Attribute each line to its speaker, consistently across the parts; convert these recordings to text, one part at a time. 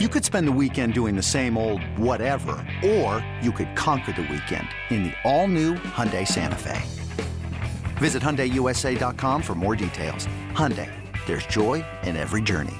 Speaker 1: You could spend the weekend doing the same old whatever, or you could conquer the weekend in the all-new Hyundai Santa Fe. Visit HyundaiUSA.com for more details. Hyundai, there's joy in every journey.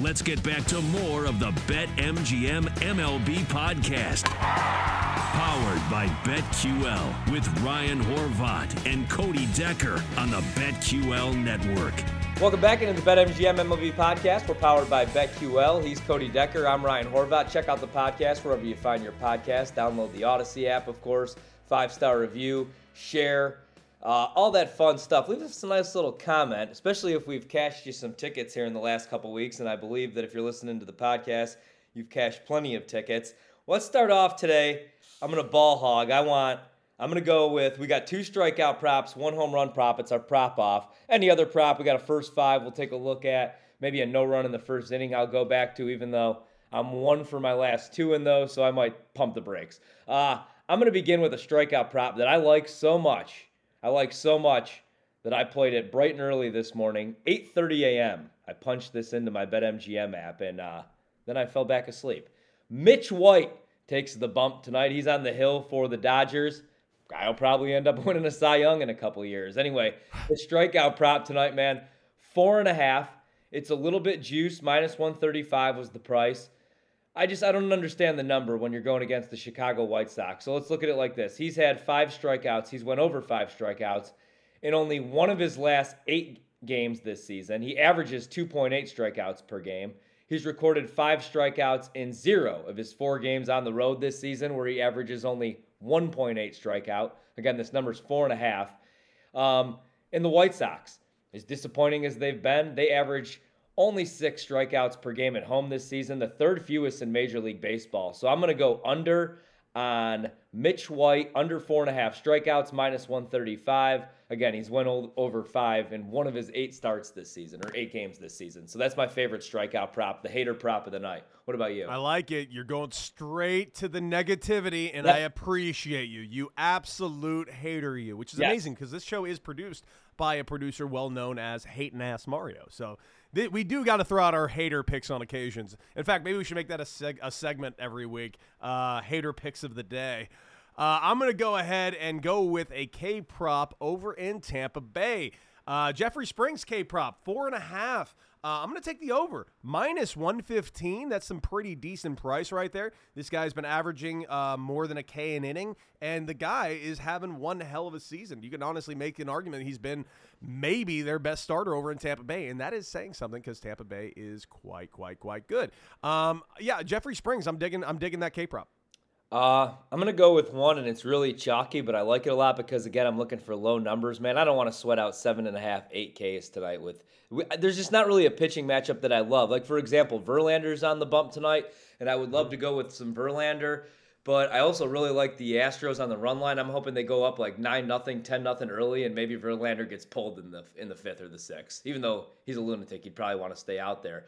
Speaker 2: Let's get back to more of the Bet MGM MLB podcast. Powered by BetQL with Ryan Horvat and Cody Decker on the BetQL network.
Speaker 3: Welcome back into the BetMGM MLB podcast. We're powered by BetQL. He's Cody Decker. I'm Ryan Horvat. Check out the podcast wherever you find your podcast. Download the Audacy app, of course. Five star review, share, uh, all that fun stuff. Leave us a nice little comment, especially if we've cashed you some tickets here in the last couple weeks. And I believe that if you're listening to the podcast, you've cashed plenty of tickets. Let's start off today. I'm going to ball hog. I want I'm going to go with we got two strikeout props, one home run prop. It's our prop off. Any other prop, we got a first five we'll take a look at. Maybe a no run in the first inning I'll go back to, even though I'm one for my last two in those, so I might pump the brakes. Uh, I'm going to begin with a strikeout prop that I like so much. I like so much that I played it bright and early this morning, 8:30 a.m. I punched this into my BetMGM app, and uh, then I fell back asleep. Mitch White takes the bump tonight. He's on the hill for the Dodgers. I'll probably end up winning a Cy Young in a couple years. Anyway, the strikeout prop tonight, man, four and a half. It's a little bit juice. Minus 135 was the price. I just I don't understand the number when you're going against the Chicago White Sox. So let's look at it like this. He's had five strikeouts. He's went over five strikeouts in only one of his last eight games this season. He averages 2.8 strikeouts per game. He's recorded five strikeouts in zero of his four games on the road this season, where he averages only 1.8 strikeout. Again, this number's four and a half. Um, in the White Sox, as disappointing as they've been, they average only six strikeouts per game at home this season, the third fewest in Major League Baseball. So I'm going to go under on Mitch White, under four and a half strikeouts, minus 135. Again, he's went over five in one of his eight starts this season, or eight games this season. So that's my favorite strikeout prop, the hater prop of the night. What about you?
Speaker 4: I like it. You're going straight to the negativity, and. I appreciate you. You absolute hater, you, which is yes. amazing because this show is produced by a producer well known as Hating Ass Mario. So we do got to throw out our hater picks on occasions. In fact, maybe we should make that a, seg- a segment every week. Uh, hater picks of the day. Uh, I'm going to go ahead and go with a K prop over in Tampa Bay. Uh, Jeffrey Springs K prop, four and a half. Uh, I'm going to take the over. Minus 115. That's some pretty decent price right there. This guy's been averaging uh, more than a K an inning, and the guy is having one hell of a season. You can honestly make an argument he's been maybe their best starter over in Tampa Bay, and that is saying something because Tampa Bay is quite, quite, quite good. Um, yeah, Jeffrey Springs. I'm digging. I'm digging that K prop.
Speaker 3: Uh, I'm gonna go with one, and it's really chalky, but I like it a lot because again, I'm looking for low numbers, man. I don't want to sweat out seven and a half, eight Ks tonight. With there's just not really a pitching matchup that I love. Like for example, Verlander's on the bump tonight, and I would love to go with some Verlander. But I also really like the Astros on the run line. I'm hoping they go up like nine nothing, ten nothing early, and maybe Verlander gets pulled in the in the fifth or the sixth. Even though he's a lunatic, he'd probably want to stay out there.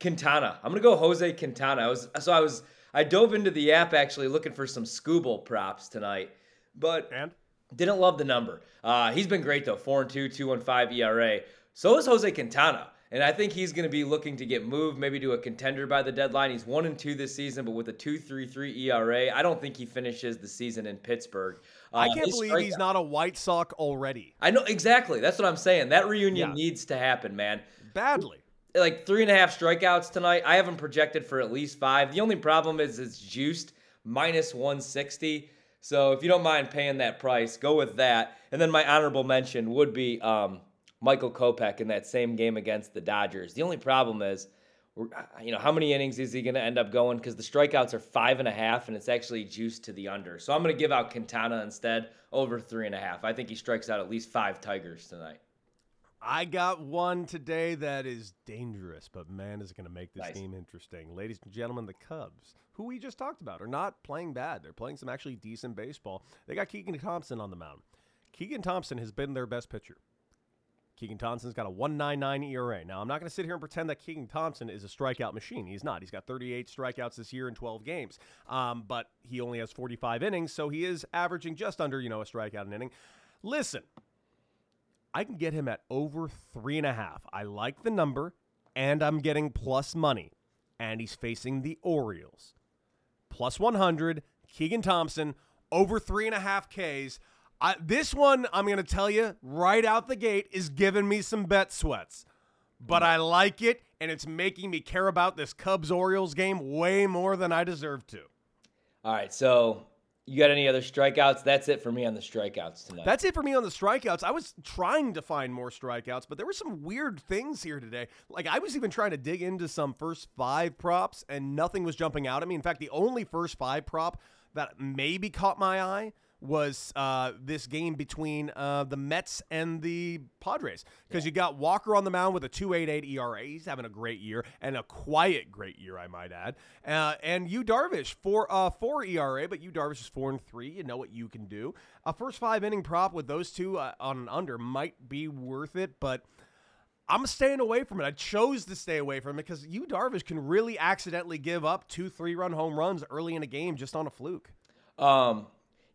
Speaker 3: Quintana, I'm gonna go Jose Quintana. I was so I was I dove into the app actually looking for some Skubal props tonight, but
Speaker 4: and
Speaker 3: didn't love the number. Uh, he's been great though, four and two, two and five ERA. So is Jose Quintana. And I think he's going to be looking to get moved, maybe to a contender by the deadline. He's one and two this season, but with a two three three ERA, I don't think he finishes the season in Pittsburgh.
Speaker 4: Uh, I can't believe he's not a White Sox already.
Speaker 3: I know exactly. That's what I'm saying. That reunion yeah. needs to happen, man.
Speaker 4: Badly
Speaker 3: like three and a half strikeouts tonight. I have him projected for at least five. The only problem is it's juiced minus 160. So if you don't mind paying that price, go with that. And then my honorable mention would be um, Michael Kopech in that same game against the Dodgers. The only problem is, you know, how many innings is he going to end up going? Because the strikeouts are five and a half, and it's actually juiced to the under. So I'm going to give out Quintana instead over three and a half. I think he strikes out at least five Tigers tonight.
Speaker 4: I got one today that is dangerous, but man, is it going to make this
Speaker 3: nice.
Speaker 4: game interesting. Ladies and gentlemen, the Cubs, who we just talked about, are not playing bad. They're playing some actually decent baseball. They got Keegan Thompson on the mound. Keegan Thompson has been their best pitcher. Keegan Thompson's got a 1.99 ERA. Now, I'm not going to sit here and pretend that Keegan Thompson is a strikeout machine. He's not. He's got 38 strikeouts this year in 12 games, um, but he only has 45 innings, so he is averaging just under, you know, a strikeout an inning. Listen, I can get him at over three and a half. I like the number. and I'm getting plus money, and he's facing the Orioles. Plus 100, Keegan Thompson, over three and a half Ks. I, this one, I'm going to tell you right out the gate, is giving me some bet sweats. But I like it, and it's making me care about this Cubs Orioles game way more than I deserve to.
Speaker 3: All right, so you got any other strikeouts? That's it for me on the strikeouts tonight.
Speaker 4: That's it for me on the strikeouts. I was trying to find more strikeouts, but there were some weird things here today. Like I was even trying to dig into some first five props, and nothing was jumping out at me. In fact, the only first five prop that maybe caught my eye was uh, this game between uh, the Mets and the Padres because yeah. you got Walker on the mound with a 2.88 ERA. He's having a great year and a quiet great year, I might add. Uh, and Yu Darvish for uh, four ERA, but Yu Darvish is four and three. You know what you can do. A first five inning prop with those two uh, on an under might be worth it, but. I'm staying away from it. I chose to stay away from it because Yu Darvish can really accidentally give up two, three run home runs early in a game just on a fluke.
Speaker 3: Um,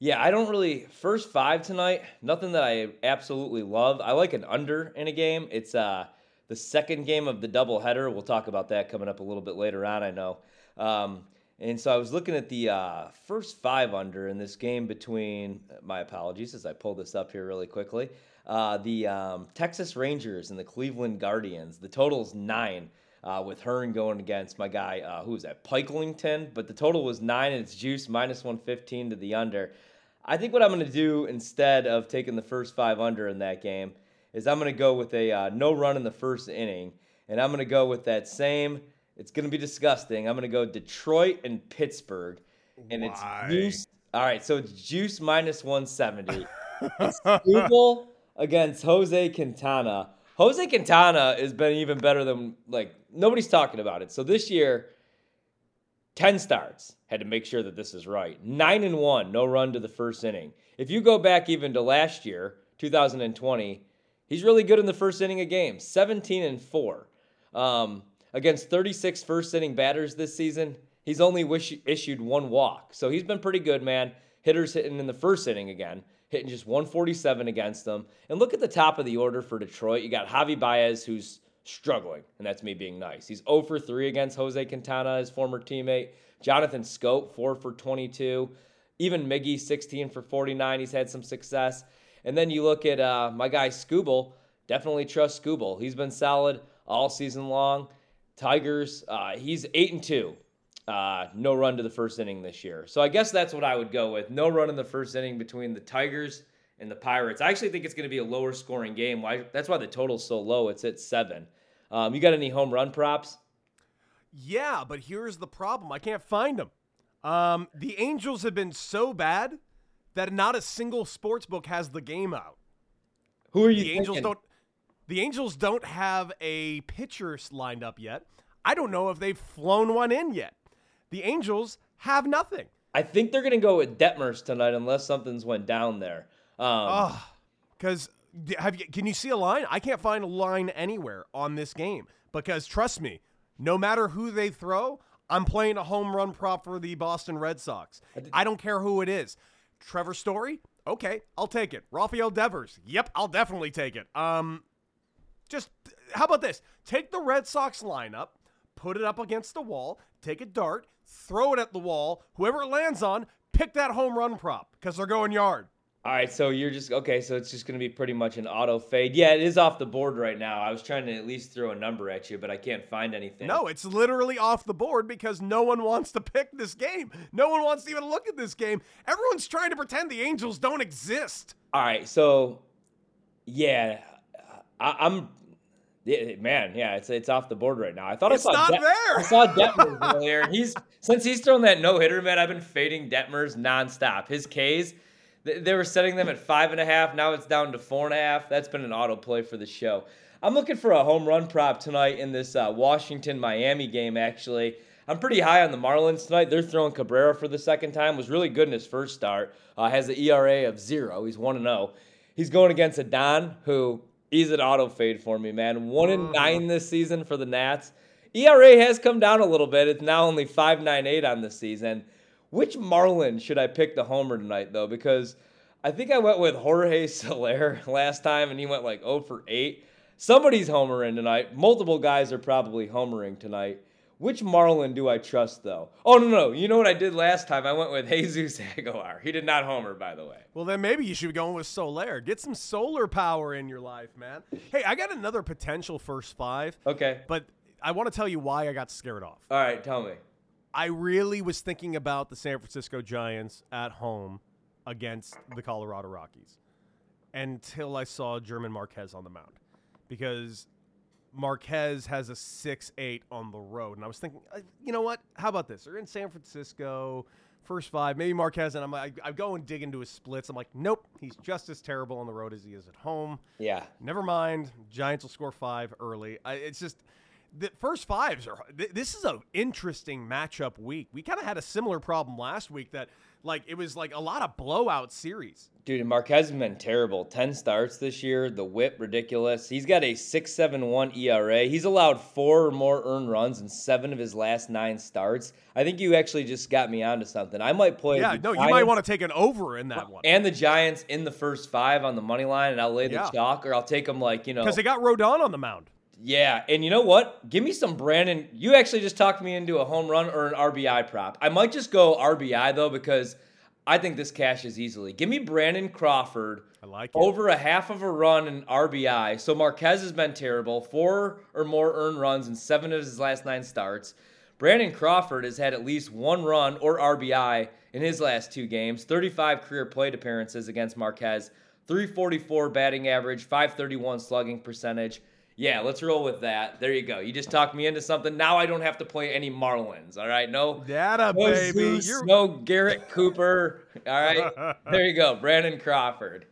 Speaker 3: yeah, I don't really first five tonight. Nothing that I absolutely love. I like an under in a game. It's uh the second game of the doubleheader. We'll talk about that coming up a little bit later on. I know. Um, and so I was looking at the uh, first five under in this game between. My apologies as I pull this up here really quickly. Uh, the um, Texas Rangers and the Cleveland Guardians. The total's nine. Uh, with Hearn going against my guy, uh, who was that, Pilkington, but the total was nine and it's juice minus 115 to the under. I think what I'm going to do instead of taking the first five under in that game is I'm going to go with a uh, no run in the first inning, and I'm going to go with that same. It's going to be disgusting. I'm going to go Detroit and Pittsburgh, and Why? it's juice. All right, so it's juice minus 170. it's Skubal against Jose Quintana. Jose Quintana has been even better than like nobody's talking about it. So this year 10 starts. Had to make sure that this is right. 9 and 1, no run to the first inning. If you go back even to last year, 2020, he's really good in the first inning of games. 17 and 4. Um, against 36 first inning batters this season, he's only wish- issued one walk. So he's been pretty good, man. Hitters hitting in the first inning again, hitting just 147 against them. And look at the top of the order for Detroit. You got Javi Baez, who's struggling, and that's me being nice. He's 0 for 3 against Jose Quintana, his former teammate. Jonathan Schoop, 4 for 22. Even Miggy, 16 for 49. He's had some success. And then you look at uh, my guy Skubal. Definitely trust Skubal. He's been solid all season long. Tigers, uh, he's 8 and 2. Uh, no run to the first inning this year. So I guess that's what I would go with. No run in the first inning between the Tigers and the Pirates. I actually think it's going to be a lower scoring game. Why? That's why the total's so low. It's at seven. Um, you got any home run props?
Speaker 4: Yeah, but here's the problem. I can't find them. Um, the Angels have been so bad that not a single sports book has the game out.
Speaker 3: Who are you?
Speaker 4: The Angels don't. The Angels don't have a pitcher lined up yet. I don't know if they've flown one in yet. The Angels have nothing.
Speaker 3: I think they're going to go with Detmers tonight unless something's went down there.
Speaker 4: Um, because have you? Can you see a line? I can't find a line anywhere on this game because trust me, no matter who they throw, I'm playing a home run prop for the Boston Red Sox. I don't care who it is. Trevor Story, okay, I'll take it. Rafael Devers, yep, I'll definitely take it. Um, just how about this? Take the Red Sox lineup, put it up against the wall, take a dart, throw it at the wall. Whoever it lands on, pick that home run prop because they're going yard.
Speaker 3: All right, so you're just okay. So it's just going to be pretty much an auto fade. Yeah, it is off the board right now. I was trying to at least throw a number at you, but I can't find anything.
Speaker 4: No, it's literally off the board because no one wants to pick this game. No one wants to even look at this game. Everyone's trying to pretend the Angels don't exist.
Speaker 3: All right, so yeah, I, am yeah, man, yeah, it's it's off the board right now. I thought
Speaker 4: it's
Speaker 3: I
Speaker 4: saw not De- there.
Speaker 3: I saw Detmers earlier. He's since he's thrown that no hitter, man. I've been fading Detmers nonstop. His K's they were setting them at five and a half. Now it's down to four and a half. That's been an auto play for the show. I'm looking for a home run prop tonight in this uh, Washington Miami game, actually. I'm pretty high on the Marlins tonight. They're throwing Cabrera for the second time. Was really good in his first start. Uh, has an ERA of zero. He's 1 0. He's going against a Don who he's an auto fade for me, man. 1 and 9 this season for the Nats. ERA has come down a little bit. It's now only 5.98 on the season. Which Marlin should I pick the homer tonight, though? Because I think I went with Jorge Soler last time, and he went like 0 for 8. Somebody's homering tonight. Multiple guys are probably homering tonight. Which Marlin do I trust, though? Oh, no, no. You know what I did last time? I went with Jesus Aguilar. He did not homer, by the way.
Speaker 4: Well, then maybe you should be going with Soler. Get some solar power in your life, man. Hey, I got another potential first five.
Speaker 3: Okay.
Speaker 4: But I want to tell you why I got scared off.
Speaker 3: All right, tell me.
Speaker 4: I really was thinking about the San Francisco Giants at home against the Colorado Rockies until I saw German Marquez on the mound because Marquez has a 6 8 on the road. And I was thinking, uh, you know what? How about this? They're in San Francisco, first five, maybe Marquez. And I'm like, I go and dig into his splits. I'm like, nope, he's just as terrible on the road as he is at home.
Speaker 3: Yeah.
Speaker 4: Never mind. Giants will score five early. I, it's just the first fives are. Th- this is an interesting matchup week. We kind of had a similar problem last week that like it was like a lot of blowout series.
Speaker 3: Dude, Marquez has been terrible. 10 starts this year. The whip, ridiculous. He's got a 6.71 ERA. He's allowed four or more earned runs in seven of his last nine starts. I think you actually just got me onto something. I might play.
Speaker 4: Yeah, no, you might want to take an over in that one.
Speaker 3: And the Giants in the first five on the money line, and I'll lay the yeah. chalk, or I'll take them like, you know.
Speaker 4: Because they got Rodon on the mound.
Speaker 3: Yeah, and you know what? Give me some Brandon. You actually just talked me into a home run or an RBI prop. I might just go RBI, though, because – I think this cashes easily. Give me Brandon Crawford.
Speaker 4: I like
Speaker 3: it. Over a half of a run in RBI. So Marquez has been terrible. Four or more earned runs in seven of his last nine starts. Brandon Crawford has had at least one run or RBI in his last two games. 35 career plate appearances against Marquez. 344 batting average, 531 slugging percentage. Yeah, let's roll with that. There you go. You just talked me into something. Now I don't have to play any Marlins. All right, no
Speaker 4: data,
Speaker 3: no
Speaker 4: baby.
Speaker 3: Zeus, no Garrett Cooper. All right, there you go. Brandon Crawford.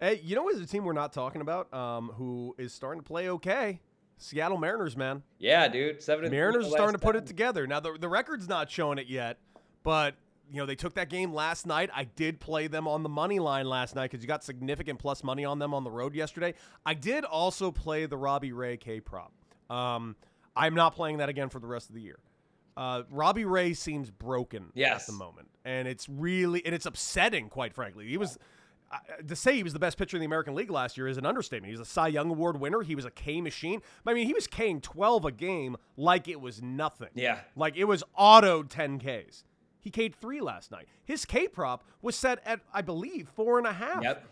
Speaker 4: Hey, you know what is a team we're not talking about? Um, who is starting to play okay? Seattle Mariners, man.
Speaker 3: Yeah, dude. Seven.
Speaker 4: Mariners are starting to put it together. Now the the record's not showing it yet, but you know, they took that game last night. I did play them on the money line last night because you got significant plus money on them on the road yesterday. I did also play the Robbie Ray K prop. Um, I'm not playing that again for the rest of the year. Uh, Robbie Ray seems broken
Speaker 3: yes.
Speaker 4: at the moment, and it's really and it's upsetting, quite frankly. He was uh, to say he was the best pitcher in the American League last year is an understatement. He was a Cy Young Award winner. He was a K machine. I mean, he was K'ing 12 a game like it was nothing.
Speaker 3: Yeah,
Speaker 4: like it was auto 10 Ks. He K'd three last night. His K prop was set at, I believe, four and a half.
Speaker 3: Yep.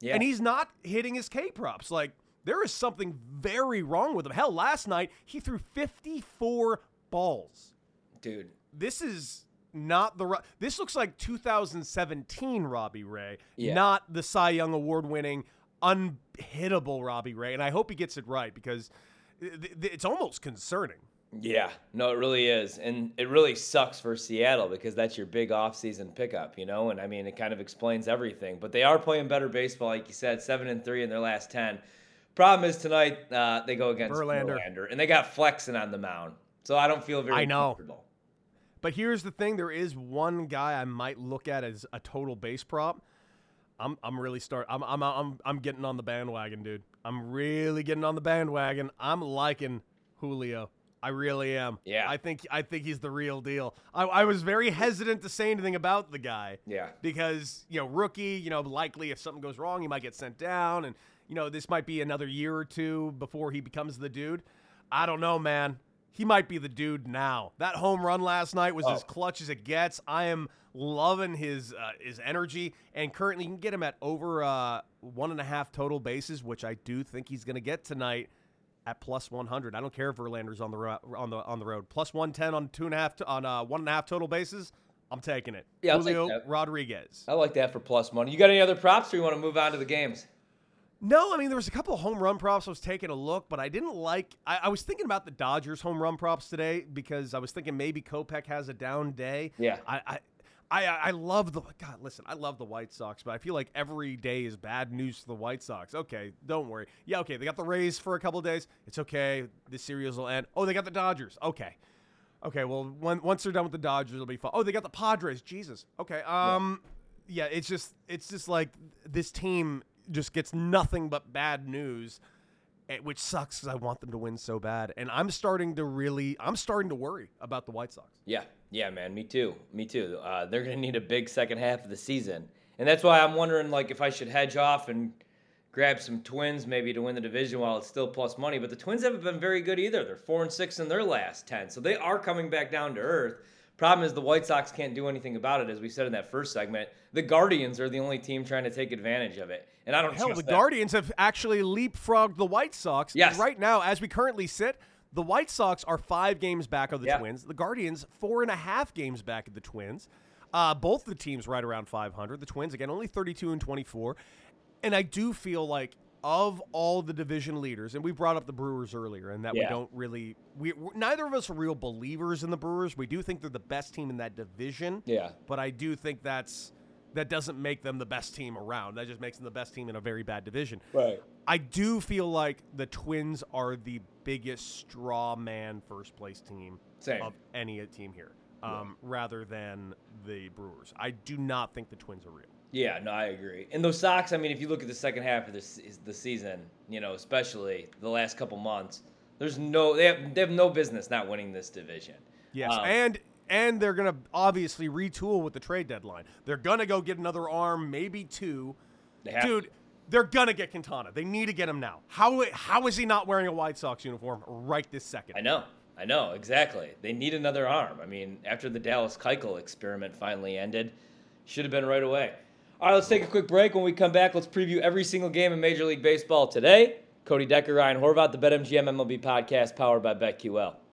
Speaker 4: Yeah. And he's not hitting his K props. Like, there is something very wrong with him. Hell, last night he threw 54 balls.
Speaker 3: Dude.
Speaker 4: This is not the this looks like 2017 Robbie Ray,
Speaker 3: yeah.
Speaker 4: not the Cy Young award winning unhittable Robbie Ray. And I hope he gets it right because it's almost concerning.
Speaker 3: Yeah, no, it really is. And it really sucks for Seattle because that's your big offseason pickup, you know? And I mean, it kind of explains everything. But they are playing better baseball, like you said, 7 and 3 in their last 10. Problem is tonight, uh, they go against Verlander. Verlander. and they got Flexen on the mound. So I don't feel very I know. comfortable.
Speaker 4: But here's the thing there is one guy I might look at as a total base prop. I'm I'm really start I'm I'm I'm I'm getting on the bandwagon, dude. I'm really getting on the bandwagon. I'm liking Julio. I really am.
Speaker 3: Yeah.
Speaker 4: I think I think he's the real deal. I, I, was very hesitant to say anything about the guy.
Speaker 3: Yeah.
Speaker 4: Because, you know, rookie, you know, likely if something goes wrong, he might get sent down and, you know, this might be another year or two before he becomes the dude. I don't know, man. He might be the dude now. That home run last night was oh. as clutch as it gets. I am loving his uh, his energy, and currently you can get him at over uh, one and a half total bases, which I do think he's going to get tonight at plus 100. I don't care if Verlander's on the ro- on the on the road. Plus 110 on two and a half to, on uh, one and a half total bases. I'm taking it.
Speaker 3: Yeah,
Speaker 4: Julio Rodriguez.
Speaker 3: I like that for plus money. You got any other props, or you want to move on to the games?
Speaker 4: No, I mean there was a couple of home run props. I was taking a look, but I didn't like. I, I was thinking about the Dodgers home run props today because I was thinking maybe Kopech has a down day.
Speaker 3: Yeah,
Speaker 4: I, I I I love the God. Listen, I love the White Sox, but I feel like every day is bad news for the White Sox. Okay, don't worry. Yeah, okay, they got the Rays for a couple days. It's okay. The series will end. Oh, they got the Dodgers. Okay, okay. Well, when, once they're done with the Dodgers, it'll be fun. Oh, they got the Padres. Jesus. Okay. Um, yeah. yeah. It's just it's just like this team just gets nothing but bad news Eh, which sucks because I want them to win so bad. And I'm starting to really, I'm starting to worry about the White Sox.
Speaker 3: Yeah, yeah, man, me too, me too. Uh, they're gonna need a big second half of the season, and that's why I'm wondering, like, if I should hedge off and grab some Twins maybe to win the division while it's still plus money. But the Twins haven't been very good either. They're four and six in their last ten, so they are coming back down to earth. Problem is the White Sox can't do anything about it, as we said in that first segment. The Guardians are the only team trying to take advantage of it, and I don't.
Speaker 4: Hell, the
Speaker 3: that.
Speaker 4: Guardians have actually leapfrogged the White Sox.
Speaker 3: Yes.
Speaker 4: Right now, as we currently sit, the White Sox are five games back of the
Speaker 3: Yeah.
Speaker 4: Twins. The Guardians four and a half games back of the Twins. Uh, both the teams right around 500. The Twins again only 32 and 24. And I do feel like of all the division leaders, and we brought up the Brewers earlier, and that we don't really, we- neither of us are real believers in the Brewers. We do think they're the best team in that division.
Speaker 3: Yeah.
Speaker 4: But I do think that's that doesn't make them the best team around. That just makes them the best team in a very bad division.
Speaker 3: Right.
Speaker 4: I do feel like the Twins are the biggest straw man first place team
Speaker 3: Same.
Speaker 4: of any team here, um, rather than the Brewers. I do not think the Twins are real.
Speaker 3: Yeah, no, I agree. And those Sox, I mean, if you look at the second half of this the season, you know, especially the last couple months, there's no they have they have no business not winning this division.
Speaker 4: Yes,
Speaker 3: Um,
Speaker 4: and and they're gonna obviously retool with the trade deadline. They're gonna go get another arm, maybe two.
Speaker 3: They
Speaker 4: Dude, they're gonna get Quintana. They need to get him now. How how is he not wearing a White Sox uniform right this second?
Speaker 3: I know. I know, exactly. They need another arm. I mean, after the Dallas Keuchel experiment finally ended, should have been right away. All right, let's take a quick break. When we come back, let's preview every single game in Major League Baseball today. Cody Decker, Ryan Horvat, the BetMGM MLB podcast powered by BetQL.